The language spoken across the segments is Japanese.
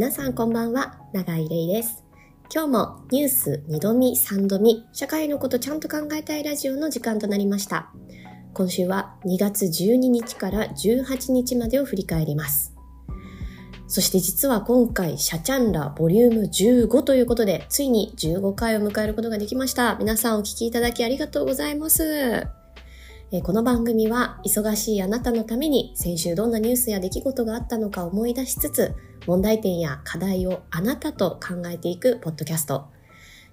皆さんこんばんは、長井玲です。今日もニュース2度見3度見、社会のことちゃんと考えたいラジオの時間となりました。今週は2月12日から18日までを振り返ります。そして実は今回、シャチャンラボリューム15ということで、ついに15回を迎えることができました。皆さんお聞きいただきありがとうございます。この番組は忙しいあなたのために先週どんなニュースや出来事があったのか思い出しつつ問題点や課題をあなたと考えていくポッドキャスト。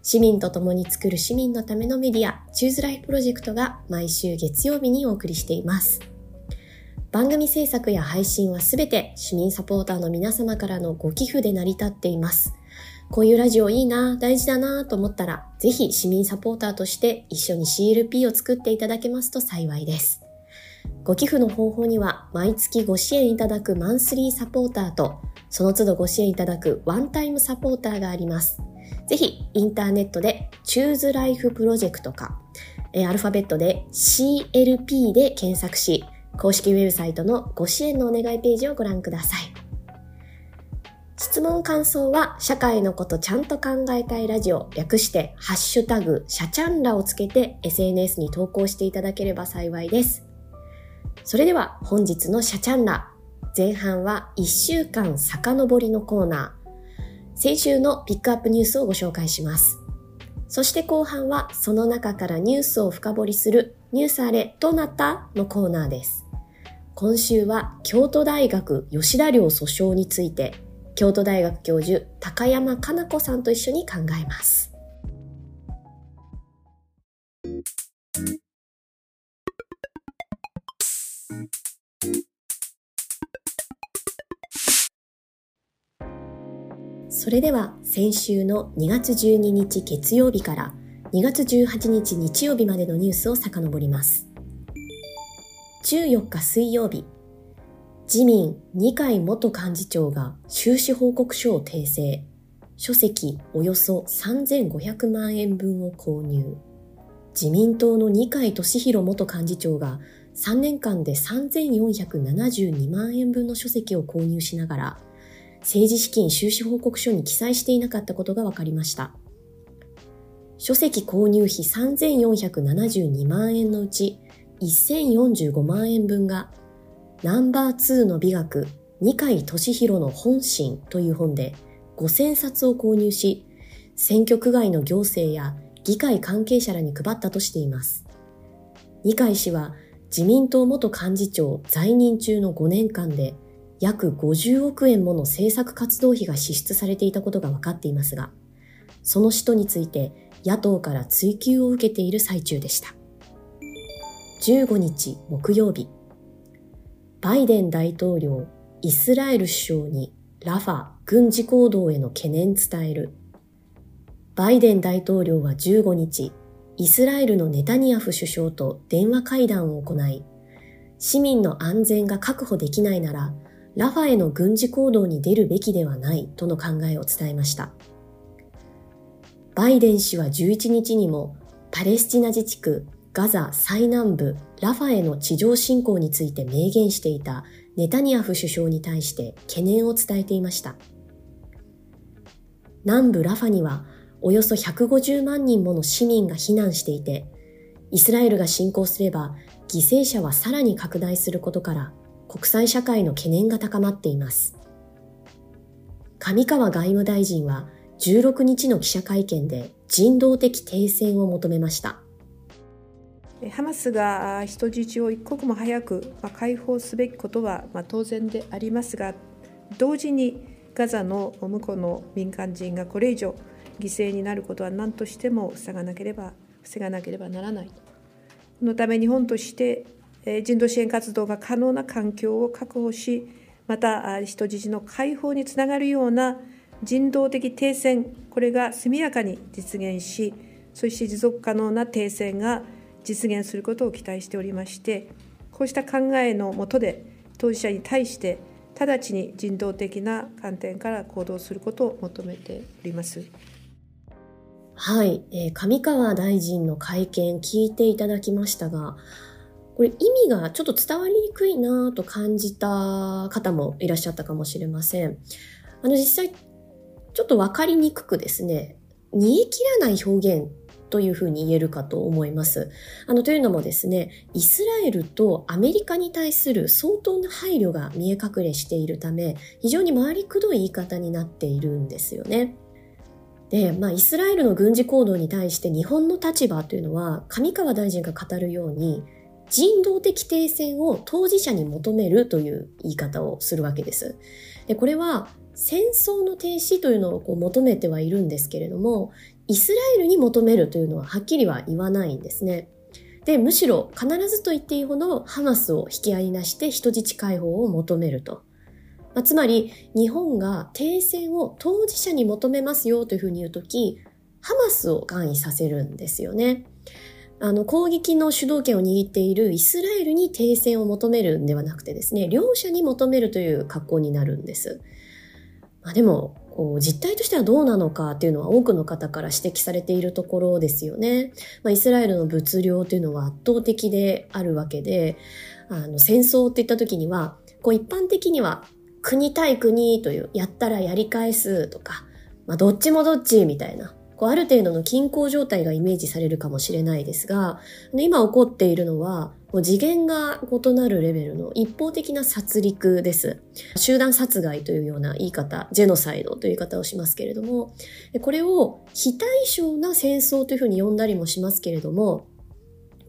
市民と共に作る市民のためのメディアチューズライフプロジェクトが毎週月曜日にお送りしています。番組制作や配信はすべて市民サポーターの皆様からのご寄付で成り立っています。こういうラジオいいな、大事だなと思ったら、ぜひ市民サポーターとして一緒に CLP を作っていただけますと幸いです。ご寄付の方法には、毎月ご支援いただくマンスリーサポーターと、その都度ご支援いただくワンタイムサポーターがあります。ぜひ、インターネットで Choose Life Project か、アルファベットで CLP で検索し、公式ウェブサイトのご支援のお願いページをご覧ください。質問感想は社会のことちゃんと考えたいラジオ略してハッシュタグシャチャンラをつけて SNS に投稿していただければ幸いです。それでは本日のシャチャンラ前半は1週間遡りのコーナー先週のピックアップニュースをご紹介します。そして後半はその中からニュースを深掘りするニュースあれどうなったのコーナーです。今週は京都大学吉田寮訴訟について京都大学教授高山かな子さんと一緒に考えます。それでは先週の2月12日月曜日から2月18日日曜日までのニュースを遡ります。14日水曜日、自民二階元幹事長が収支報告書を訂正。書籍およそ3500万円分を購入。自民党の二階俊博元幹事長が3年間で3472万円分の書籍を購入しながら、政治資金収支報告書に記載していなかったことが分かりました。書籍購入費3472万円のうち1045万円分がナンバー2の美学、二階俊博の本心という本で5000冊を購入し、選挙区外の行政や議会関係者らに配ったとしています。二階氏は自民党元幹事長在任中の5年間で約50億円もの政策活動費が支出されていたことが分かっていますが、その使途について野党から追及を受けている最中でした。15日木曜日、バイデン大統領、イスラエル首相にラファ軍事行動への懸念伝える。バイデン大統領は15日、イスラエルのネタニヤフ首相と電話会談を行い、市民の安全が確保できないなら、ラファへの軍事行動に出るべきではないとの考えを伝えました。バイデン氏は11日にもパレスチナ自治区ガザ最南部ラファへの地上侵攻について明言していたネタニヤフ首相に対して懸念を伝えていました。南部ラファにはおよそ150万人もの市民が避難していて、イスラエルが侵攻すれば犠牲者はさらに拡大することから国際社会の懸念が高まっています。上川外務大臣は16日の記者会見で人道的停戦を求めました。ハマスが人質を一刻も早く解放すべきことは当然でありますが、同時にガザの向こうの民間人がこれ以上犠牲になることは何としても防がなければ防がなければならない。このため日本として人道支援活動が可能な環境を確保し、また人質の解放につながるような人道的停戦、これが速やかに実現し、そして持続可能な停戦が実現することを期待しておりまして、こうした考えのもとで、当事者に対して直ちに人道的な観点から行動することを求めております。はい、えー、上川大臣の会見聞いていただきましたが、これ意味がちょっと伝わりにくいなと感じた方もいらっしゃったかもしれません。あの実際、ちょっとわかりにくくですね、煮え切らない表現というふうに言えるかと思います。あの、というのもですね、イスラエルとアメリカに対する相当な配慮が見え隠れしているため、非常に回りくどい言い方になっているんですよね。で、まあ、イスラエルの軍事行動に対して日本の立場というのは、上川大臣が語るように、人道的停戦を当事者に求めるという言い方をするわけです。で、これは戦争の停止というのをこう求めてはいるんですけれども、イスラエルに求めるというのははっきりは言わないんですね。で、むしろ必ずと言っていいほどハマスを引き合いに出して人質解放を求めると。まあ、つまり、日本が停戦を当事者に求めますよというふうに言うとき、ハマスを関与させるんですよね。あの、攻撃の主導権を握っているイスラエルに停戦を求めるんではなくてですね、両者に求めるという格好になるんです。まあ、でも、実態としてはどうなのかっていうのは多くの方から指摘されているところですよね。まあ、イスラエルの物量というのは圧倒的であるわけで、あの戦争って言った時には、こう一般的には国対国という、やったらやり返すとか、まあ、どっちもどっちみたいな、こうある程度の均衡状態がイメージされるかもしれないですが、今起こっているのは、もう次元が異なるレベルの一方的な殺戮です。集団殺害というような言い方、ジェノサイドという言い方をしますけれども、これを非対称な戦争というふうに呼んだりもしますけれども、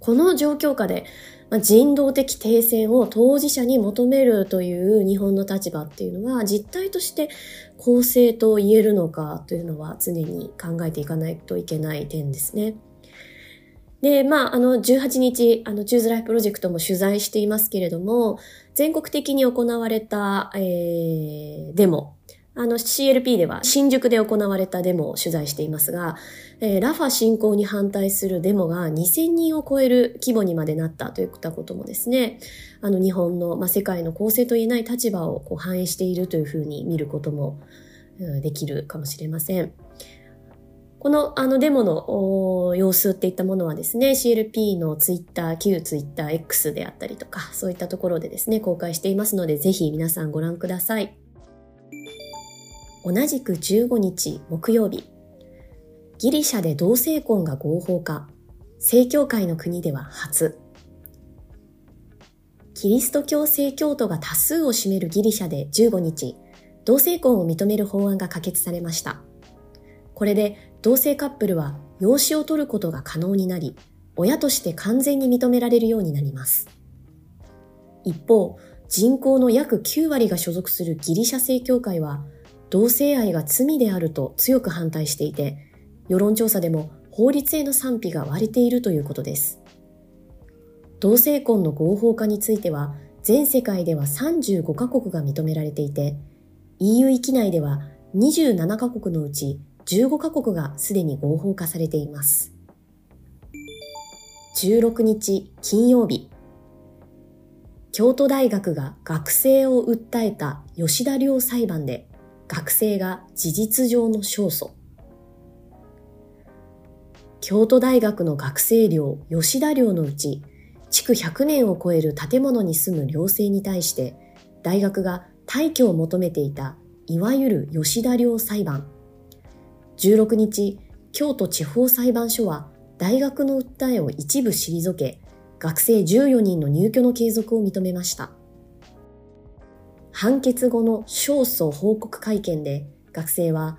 この状況下でまあ、人道的停戦を当事者に求めるという日本の立場っていうのは実態として公正と言えるのかというのは常に考えていかないといけない点ですね。で、まあ、あの、18日、あの、チューズライフプロジェクトも取材していますけれども、全国的に行われた、えー、デモ、あの CLP では新宿で行われたデモを取材していますが、えー、ラファ侵攻に反対するデモが2000人を超える規模にまでなったといったこともですね、あの日本の、まあ、世界の公正と言えない立場をこう反映しているというふうに見ることも、できるかもしれません。このあのデモの様子っていったものはですね、CLP のツイッター、旧ツイッター X であったりとか、そういったところでですね、公開していますので、ぜひ皆さんご覧ください。同じく15日木曜日、ギリシャで同性婚が合法化、正教会の国では初。キリスト教正教徒が多数を占めるギリシャで15日、同性婚を認める法案が可決されました。これで同性カップルは養子を取ることが可能になり、親として完全に認められるようになります。一方、人口の約9割が所属するギリシャ正教会は、同性愛が罪であると強く反対していて、世論調査でも法律への賛否が割れているということです。同性婚の合法化については、全世界では35カ国が認められていて、EU 域内では27カ国のうち15カ国がすでに合法化されています。16日金曜日、京都大学が学生を訴えた吉田寮裁判で学生が事実上の勝訴。京都大学の学生寮吉田寮のうち、築100年を超える建物に住む寮生に対して、大学が退去を求めていた、いわゆる吉田寮裁判。16日、京都地方裁判所は、大学の訴えを一部退け、学生14人の入居の継続を認めました。判決後の勝訴報告会見で学生は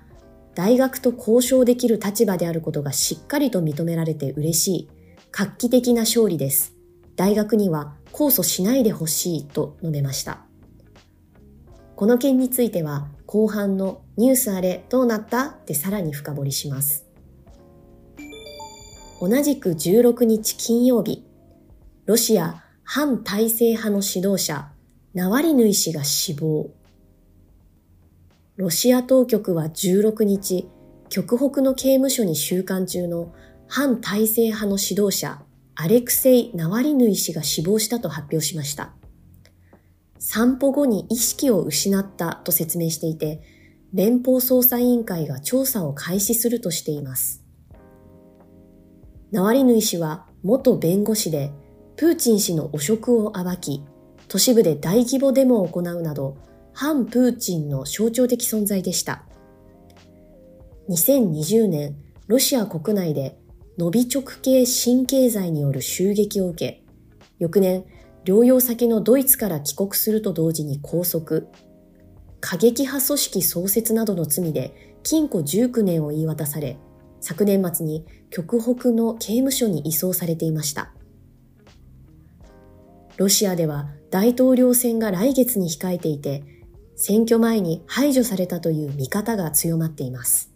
大学と交渉できる立場であることがしっかりと認められて嬉しい。画期的な勝利です。大学には控訴しないでほしいと述べました。この件については後半のニュースあれどうなったってさらに深掘りします。同じく16日金曜日、ロシア反体制派の指導者ナワリヌイ氏が死亡。ロシア当局は16日、極北の刑務所に収監中の反体制派の指導者、アレクセイ・ナワリヌイ氏が死亡したと発表しました。散歩後に意識を失ったと説明していて、連邦捜査委員会が調査を開始するとしています。ナワリヌイ氏は元弁護士で、プーチン氏の汚職を暴き、都市部で大規模デモを行うなど、反プーチンの象徴的存在でした。2020年、ロシア国内で伸び直系新経済による襲撃を受け、翌年、療養先のドイツから帰国すると同時に拘束、過激派組織創設などの罪で禁錮19年を言い渡され、昨年末に極北の刑務所に移送されていました。ロシアでは大統領選が来月に控えていて、選挙前に排除されたという見方が強まっています。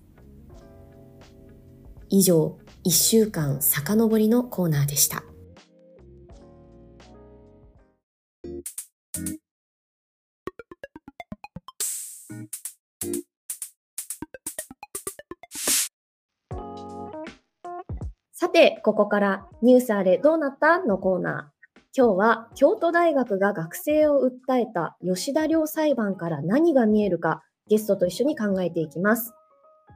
以上、1週間遡りのコーナーでした。さて、ここからニュースあれどうなった？のコーナー。今日は京都大学が学生を訴えた吉田寮裁判から何が見えるかゲストと一緒に考えていきます。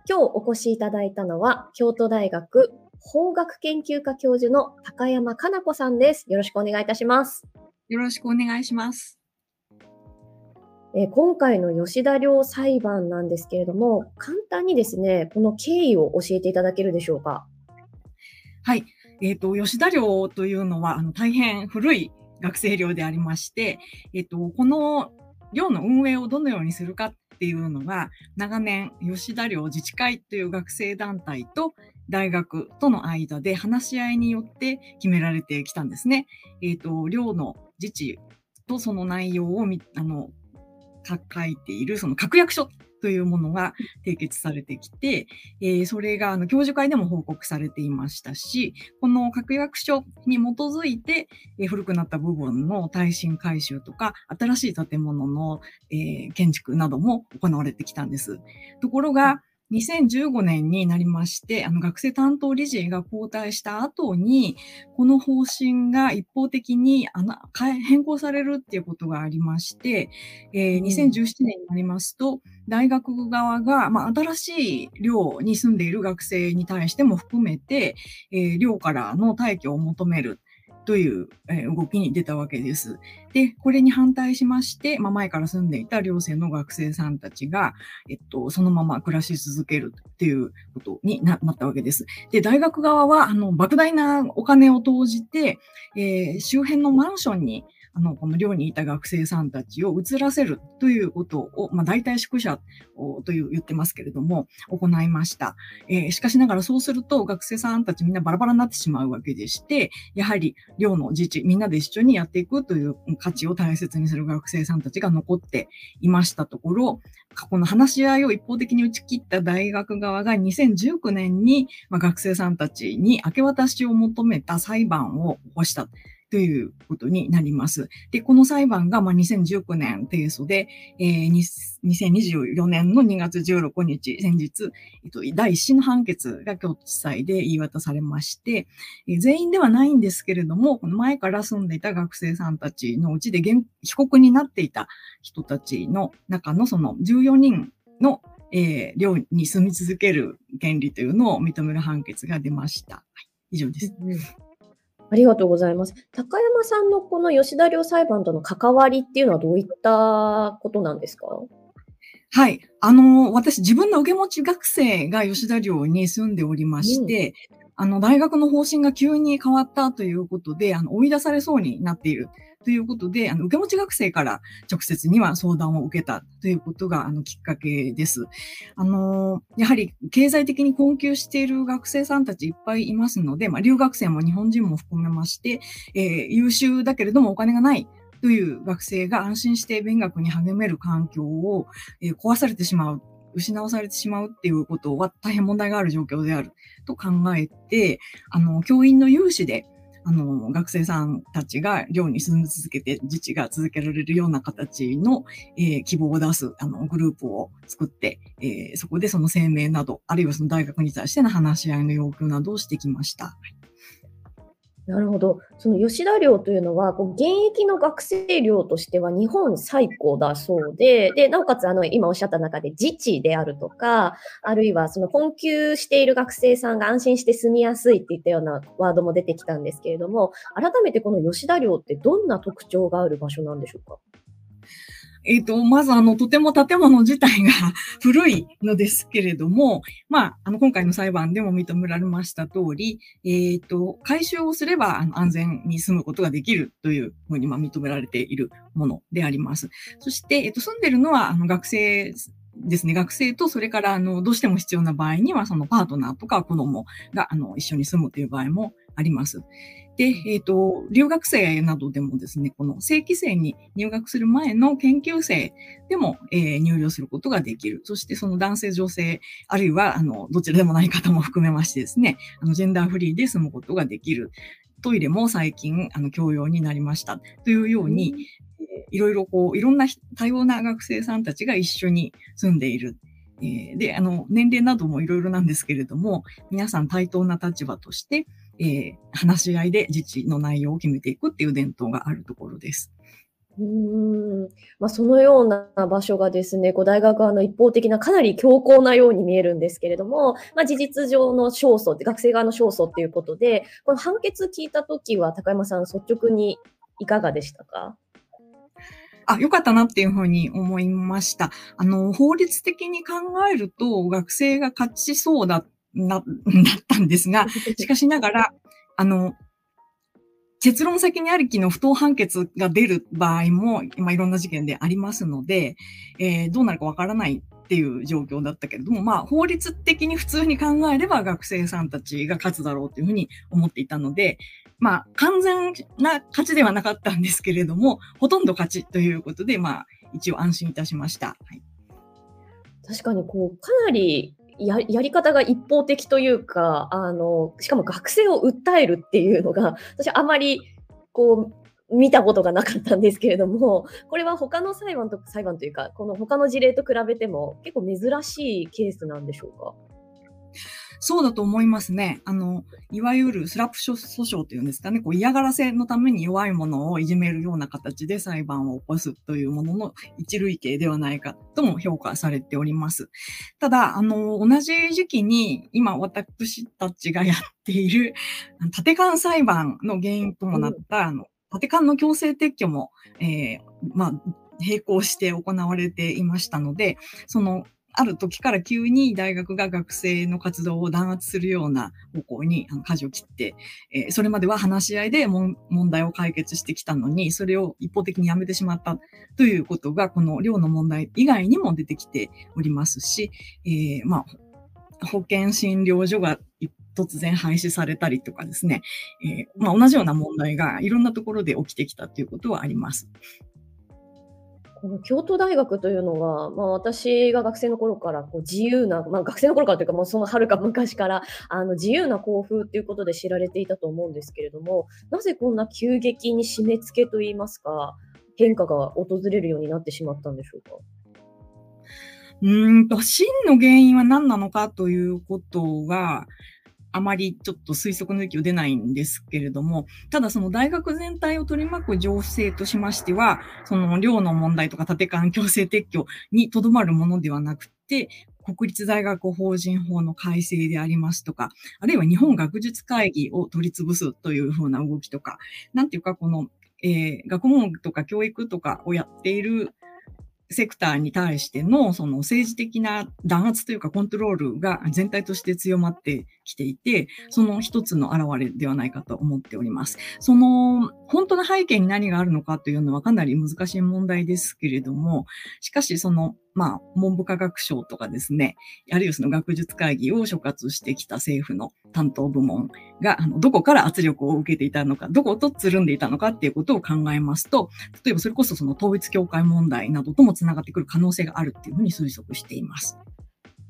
今日お越しいただいたのは京都大学法学研究科教授の高山かな子さんです。よろしくお願いいたします。よろしくお願いします。え今回の吉田寮裁判なんですけれども、簡単にですね、この経緯を教えていただけるでしょうか？はい。えっ、ー、と、吉田寮というのは、あの、大変古い学生寮でありまして、えっ、ー、と、この寮の運営をどのようにするかっていうのが、長年、吉田寮自治会という学生団体と大学との間で話し合いによって決められてきたんですね。えっ、ー、と、寮の自治とその内容をあの書いているその確約書というものが締結されてきて、えー、それがあの教授会でも報告されていましたし、この確約書に基づいて、えー、古くなった部分の耐震改修とか、新しい建物の、えー、建築なども行われてきたんです。ところが、2015年になりまして、あの学生担当理事が交代した後に、この方針が一方的にあの変更されるっていうことがありまして、えー、2017年になりますと、大学側が、まあ、新しい寮に住んでいる学生に対しても含めて、えー、寮からの退去を求めるという、え動きに出たわけです。で、これに反対しまして、まあ、前から住んでいた寮生の学生さんたちが、えっと、そのまま暮らし続けるっていうことになったわけです。で、大学側は、あの、莫大なお金を投じて、えー、周辺のマンションにあの、この寮にいた学生さんたちを移らせるということを、まあ、大体宿舎という言ってますけれども、行いました。えー、しかしながらそうすると学生さんたちみんなバラバラになってしまうわけでして、やはり寮の自治、みんなで一緒にやっていくという価値を大切にする学生さんたちが残っていましたところ、過去の話し合いを一方的に打ち切った大学側が2019年に、まあ、学生さんたちに明け渡しを求めた裁判を起こした。ということになります。で、この裁判がまあ2019年提訴で、えー、2024年の2月16日、先日、えっと、第一審の判決が京都地裁で言い渡されまして、えー、全員ではないんですけれども、この前から住んでいた学生さんたちのうちで被告になっていた人たちの中のその14人のえー、寮に住み続ける権利というのを認める判決が出ました。はい、以上です。うんありがとうございます。高山さんのこの吉田寮裁判との関わりっていうのはどういったことなんですか？はい。あの、私、自分の受け持ち学生が吉田寮に住んでおりまして、うん、あの、大学の方針が急に変わったということで、あの、追い出されそうになっているということで、あの、受け持ち学生から直接には相談を受けたということが、あの、きっかけです。あの、やはり経済的に困窮している学生さんたちいっぱいいますので、まあ、留学生も日本人も含めまして、えー、優秀だけれどもお金がないという学生が安心して勉学に励める環境を、えー、壊されてしまう失わされてしまうっていうことは大変問題がある状況であると考えて、あの、教員の有志で、あの、学生さんたちが寮に住み続けて自治が続けられるような形の、えー、希望を出す、あの、グループを作って、えー、そこでその声明など、あるいはその大学に対しての話し合いの要求などをしてきました。なるほど。その吉田寮というのは、こう現役の学生寮としては日本最高だそうで、で、なおかつ、あの、今おっしゃった中で自治であるとか、あるいはその困窮している学生さんが安心して住みやすいっていったようなワードも出てきたんですけれども、改めてこの吉田寮ってどんな特徴がある場所なんでしょうか？えっ、ー、と、まずあの、とても建物自体が 古いのですけれども、まあ、あの、今回の裁判でも認められました通り、えっ、ー、と、改修をすれば、あの、安全に住むことができるというふうに、まあ、認められているものであります。そして、えっ、ー、と、住んでるのは、あの、学生ですね、学生と、それから、あの、どうしても必要な場合には、そのパートナーとか子供が、あの、一緒に住むという場合もあります。で、えっ、ー、と、留学生などでもですね、この正規生に入学する前の研究生でも、えー、入寮することができる。そしてその男性、女性、あるいは、あの、どちらでもない方も含めましてですね、あの、ジェンダーフリーで住むことができる。トイレも最近、あの、共用になりました。というように、いろいろこう、いろんな多様な学生さんたちが一緒に住んでいる。えー、で、あの、年齢などもいろいろなんですけれども、皆さん対等な立場として、えー、話し合いで自治の内容を決めていくっていう伝統があるところです。うんまあ、そのような場所がですね、こう大学側の一方的なかなり強硬なように見えるんですけれども、まあ、事実上の勝訴、学生側の勝訴っていうことで、この判決聞いたときは高山さん率直にいかがでしたか？あ、よかったなっていうふうに思いました。あの、法律的に考えると、学生が勝ちそうだ、な、だったんですが、しかしながら、あの、結論先にありきの不当判決が出る場合も、今いろんな事件でありますので、えー、どうなるかわからないっていう状況だったけれども、まあ、法律的に普通に考えれば学生さんたちが勝つだろうというふうに思っていたので、まあ、完全な勝ちではなかったんですけれども、ほとんど勝ちということで、まあ、一応安心いたしました。はい、確かに、こう、かなりややり方が一方的というか、あの、しかも学生を訴えるっていうのが、私あまり、こう、見たことがなかったんですけれども、これは他の裁判と、裁判というか、この他の事例と比べても結構珍しいケースなんでしょうか？そうだと思いますね。あの、いわゆるスラップ訴訟というんですかね、こう嫌がらせのために弱いものをいじめるような形で裁判を起こすというものの一類型ではないかとも評価されております。ただ、あの、同じ時期に今私たちがやっている 縦管裁判の原因ともなった、うん、あの、縦管の強制撤去も、えー、まあ、並行して行われていましたので、そのある時から急に大学が学生の活動を弾圧するような方向に舵を切って、えー、それまでは話し合いで問題を解決してきたのに、それを一方的にやめてしまったということが、この寮の問題以外にも出てきておりますし、えー、まあ、保健診療所が突然廃止されたりとかですね、えー、まあ、同じような問題がいろんなところで起きてきたということはあります。この京都大学というのは、まあ、私が学生の頃からこう自由な、まあ、学生の頃からというか、もうそのはるか昔からあの自由な校風ということで知られていたと思うんですけれども、なぜこんな急激に締め付けといいますか、変化が訪れるようになってしまったんでしょうか？うんと、真の原因は何なのかということが、あまりちょっと推測の域を出ないんですけれども、ただその大学全体を取り巻く情勢としましては、その寮の問題とか建環強制撤去にとどまるものではなくて、国立大学法人法の改正でありますとか、あるいは日本学術会議を取り潰すというふうな動きとか、なんていうかこの、えー、学問とか教育とかをやっているセクターに対してのその政治的な弾圧というかコントロールが全体として強まってきていて、その一つの表れではないかと思っております。その本当の背景に何があるのかというのはかなり難しい問題ですけれども、しかしそのまあ、文部科学省とかですね、あるいはその学術会議を所轄してきた政府の担当部門が、あの、どこから圧力を受けていたのか、どことつるんでいたのかっていうことを考えますと、例えばそれこそその統一教会問題などともつながってくる可能性があるっていうふうに推測しています。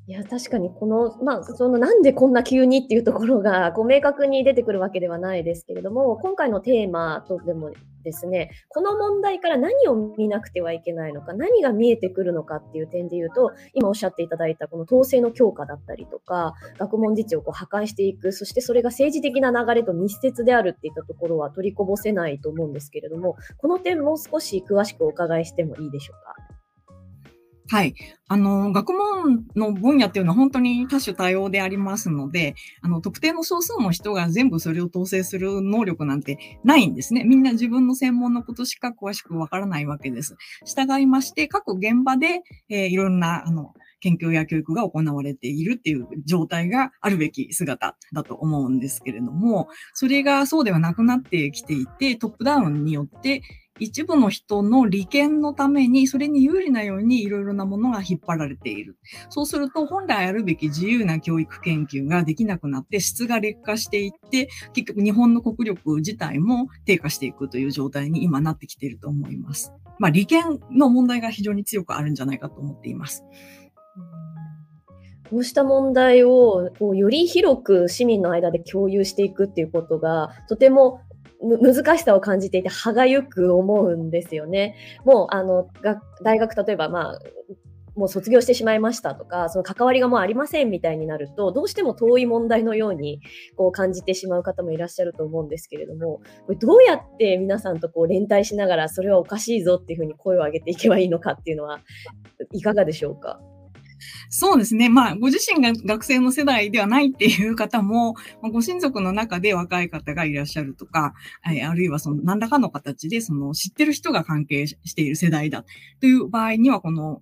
いや、確かにこの、まあ、そのなんでこんな急にっていうところが、こう明確に出てくるわけではないですけれども、今回のテーマとでもですね、この問題から何を見なくてはいけないのか、何が見えてくるのかっていう点で言うと、今おっしゃっていただいたこの統制の強化だったりとか、学問自治をこう破壊していく、そしてそれが政治的な流れと密接であるっていったところは取りこぼせないと思うんですけれども、この点もう少し詳しくお伺いしてもいいでしょうか？はい。あの、学問の分野っていうのは本当に多種多様でありますので、あの、特定の少数の人が全部それを統制する能力なんてないんですね。みんな自分の専門のことしか詳しくわからないわけです。従いまして、各現場で、えー、いろんな、あの、研究や教育が行われているっていう状態があるべき姿だと思うんですけれども、それがそうではなくなってきていて、トップダウンによって一部の人の利権のために、それに有利なようにいろいろなものが引っ張られている。そうすると、本来あるべき自由な教育研究ができなくなって、質が劣化していって、結局日本の国力自体も低下していくという状態に今なってきていると思います。まあ、利権の問題が非常に強くあるんじゃないかと思っています。こうした問題をこうより広く市民の間で共有していくっていうことがとても難しさを感じていて歯がゆく思うんですよね。もうあの大学例えばまあもう卒業してしまいましたとか、その関わりがもうありませんみたいになると、どうしても遠い問題のようにこう感じてしまう方もいらっしゃると思うんですけれども、これどうやって皆さんとこう連帯しながら、それはおかしいぞっていうふうに声を上げていけばいいのかっていうのは、いかがでしょうか？そうですね。まあ、ご自身が学生の世代ではないっていう方も、ま、ご親族の中で若い方がいらっしゃるとか、あるいはその何らかの形でその知ってる人が関係している世代だという場合には、この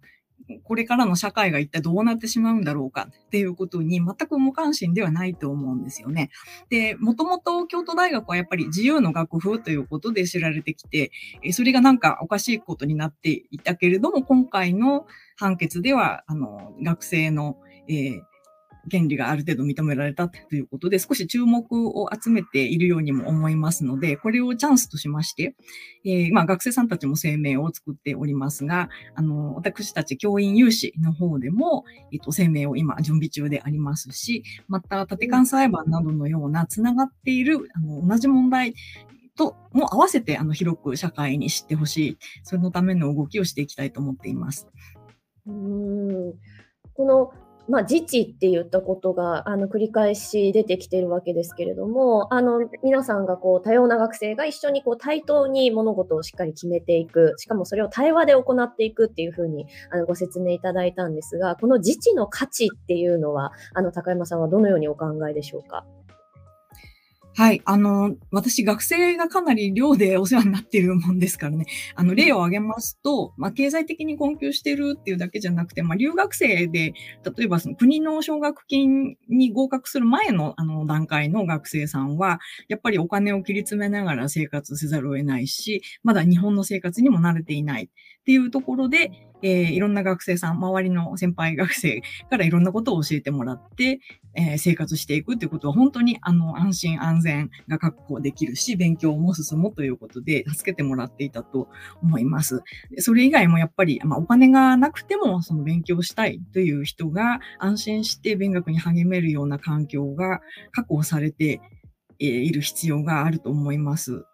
これからの社会が一体どうなってしまうんだろうかっていうことに全く無関心ではないと思うんですよね。で、もともと京都大学はやっぱり自由の学風ということで知られてきて、それがなんかおかしいことになっていたけれども、今回の判決では、あの、学生の、えー権利がある程度認められたということで、少し注目を集めているようにも思いますので、これをチャンスとしまして、えー、まあ、学生さんたちも声明を作っておりますが、あの、私たち教員有志の方でも、えっと、声明を今準備中でありますし、また、縦監裁判などのようなつながっている、あの、同じ問題とも合わせてあの広く社会に知ってほしい、そのための動きをしていきたいと思っています。うんこのまあ、自治って言ったことがあの繰り返し出てきてるわけですけれども、あの皆さんがこう多様な学生が一緒にこう対等に物事をしっかり決めていく、しかもそれを対話で行っていくっていうふうにあのご説明いただいたんですが、この自治の価値っていうのは、あの高山さんはどのようにお考えでしょうか？はい。あの、私、学生がかなり寮でお世話になっているもんですからね。あの、例を挙げますと、まあ、経済的に困窮しているっていうだけじゃなくて、まあ、留学生で、例えばその国の奨学金に合格する前のあの段階の学生さんは、やっぱりお金を切り詰めながら生活せざるを得ないし、まだ日本の生活にも慣れていないっていうところで、えー、いろんな学生さん、周りの先輩学生 からいろんなことを教えてもらって、えー、生活していくっていうことは本当にあの安心安全が確保できるし、勉強も進むということで助けてもらっていたと思います。それ以外もやっぱり、まあ、お金がなくてもその勉強したいという人が安心して勉学に励めるような環境が確保されている必要があると思います。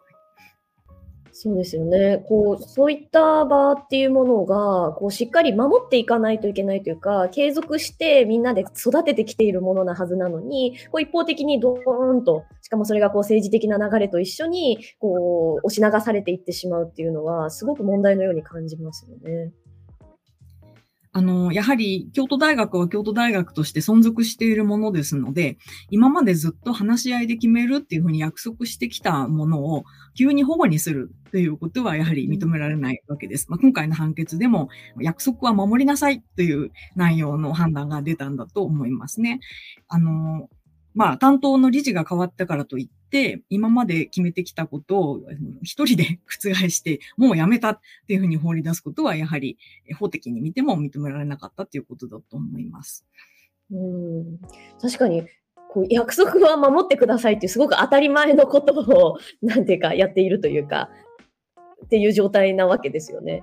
そうですよね。こう、そういった場っていうものが、こう、しっかり守っていかないといけないというか、継続してみんなで育ててきているものなはずなのに、こう、一方的にドーンと、しかもそれがこう、政治的な流れと一緒に、こう、押し流されていってしまうっていうのは、すごく問題のように感じますよね。あの、やはり京都大学は京都大学として存続しているものですので、今までずっと話し合いで決めるっていうふうに約束してきたものを急に保護にするということはやはり認められないわけです。まあ、今回の判決でも約束は守りなさいという内容の判断が出たんだと思いますね。あの、まあ、担当の理事が変わったからといって、今まで決めてきたことを一人で 覆して、もうやめたっていうふうに放り出すことは、やはり法的に見ても認められなかったということだと思います。うん確かにこう約束は守ってくださいっていうすごく当たり前のことを、なんていうか、やっているというか、っていう状態なわけですよね。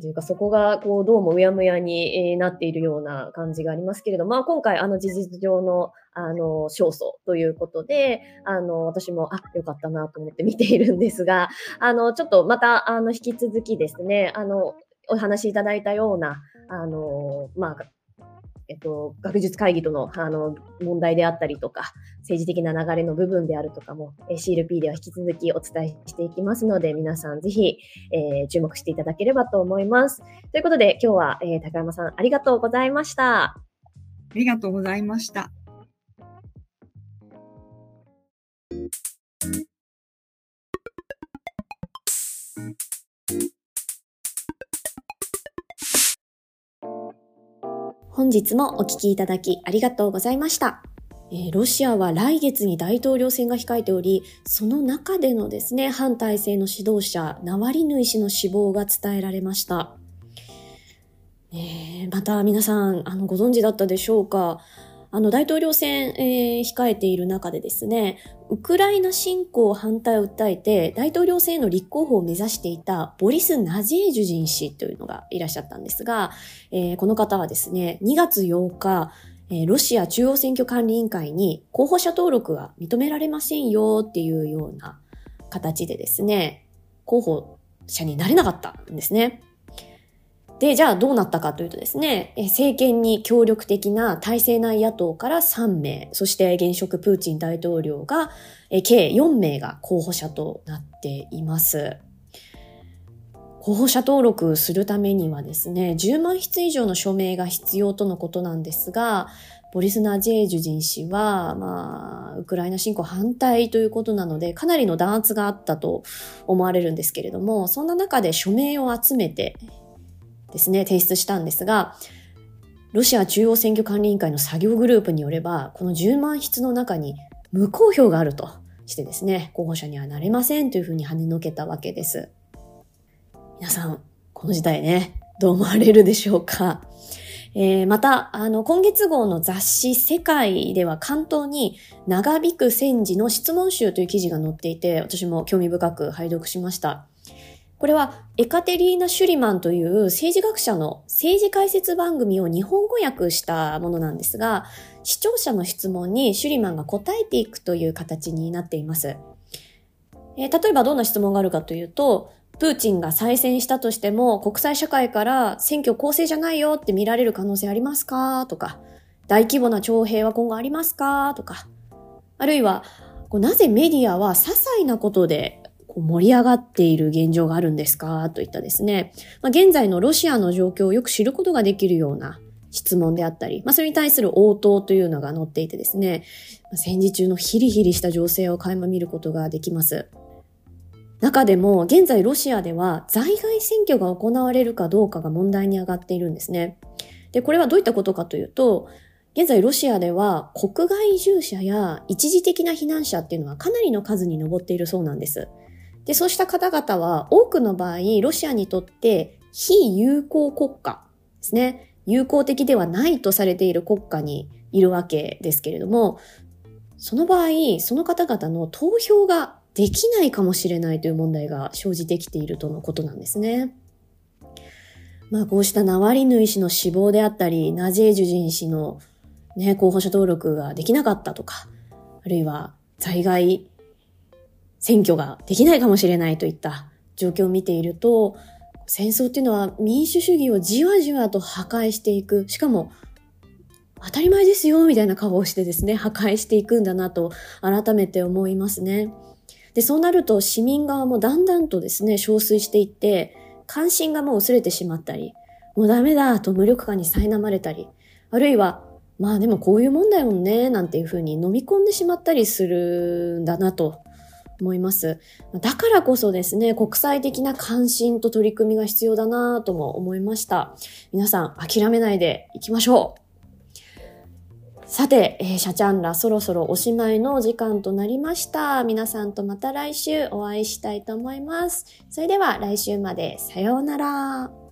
というか、そこが、こう、どうもうやむやになっているような感じがありますけれども、まあ、今回、あの、事実上の、あの、勝訴ということで、あの、私も、あ、よかったなと思って見ているんですが、あの、ちょっとまた、あの、引き続きですね、あの、お話しいただいたような、あの、まあ、えっと、学術会議とのあの問題であったりとか、政治的な流れの部分であるとかも、え CLP では引き続きお伝えしていきますので、皆さんぜひ、えー、注目していただければと思います。ということで、今日は、えー、高山さんありがとうございました。ありがとうございました。本日もお聞きいただきありがとうございました。えー、ロシアは来月に大統領選が控えており、その中でのですね、反体制の指導者、ナワリヌイ氏の死亡が伝えられました。えー、また皆さん、あの、ご存知だったでしょうか？あの、大統領選、えー、控えている中でですね、ウクライナ侵攻反対を訴えて、大統領選への立候補を目指していたボリス・ナジェージュジン氏というのがいらっしゃったんですが、えー、この方はですね、2月8日、えー、ロシア中央選挙管理委員会に候補者登録は認められませんよっていうような形でですね、候補者になれなかったんですね。で、じゃあどうなったかというとですね、政権に協力的な体制内野党から3名、そして現職プーチン大統領が計4名が候補者となっています。候補者登録するためにはですね、10万筆以上の署名が必要とのことなんですが、ボリスナ・ジェージュジン氏は、まあ、ウクライナ侵攻反対ということなので、かなりの弾圧があったと思われるんですけれども、そんな中で署名を集めて、ですね、提出したんですが、ロシア中央選挙管理委員会の作業グループによれば、この10万筆の中に無効票があるとしてですね、候補者にはなれませんというふうに跳ねのけたわけです。皆さん、この事態ね、どう思われるでしょうか？えー、また、あの、今月号の雑誌世界では関東に長引く戦時の質問集という記事が載っていて、私も興味深く拝読しました。これはエカテリーナ・シュリマンという政治学者の政治解説番組を日本語訳したものなんですが、視聴者の質問にシュリマンが答えていくという形になっています。えー、例えばどんな質問があるかというと、プーチンが再選したとしても国際社会から選挙公正じゃないよって見られる可能性ありますか？とか、大規模な徴兵は今後ありますか？とか、あるいは、なぜメディアは些細なことで盛り上がっている現状があるんですか？といったですね、まあ、現在のロシアの状況をよく知ることができるような質問であったり、まあ、それに対する応答というのが載っていてですね、戦時中のヒリヒリした情勢を垣間見ることができます。中でも、現在ロシアでは在外選挙が行われるかどうかが問題に上がっているんですね。で、これはどういったことかというと、現在ロシアでは国外移住者や一時的な避難者っていうのはかなりの数に上っているそうなんです。で、そうした方々は多くの場合、ロシアにとって非友好国家ですね。友好的ではないとされている国家にいるわけですけれども、その場合、その方々の投票ができないかもしれないという問題が生じてきているとのことなんですね。まあこうしたナワリヌイ氏の死亡であったり、ナジェージュジン氏のね、候補者登録ができなかったとか、あるいは在外選挙ができないかもしれないといった状況を見ていると、戦争っていうのは民主主義をじわじわと破壊していく。しかも、当たり前ですよ、みたいな顔をしてですね、破壊していくんだなと改めて思いますね。で、そうなると市民側もだんだんとですね、憔悴していって、関心がもう薄れてしまったり、もうダメだと無力感に苛まれたり、あるいは、まあでもこういうもんだよね、なんていうふうに飲み込んでしまったりするんだなと思います。だからこそですね、国際的な関心と取り組みが必要だなとも思いました。皆さん諦めないでいきましょう。さて、えー、シャチャンラそろそろおしまいの時間となりました。皆さんとまた来週お会いしたいと思います。それでは来週までさようなら。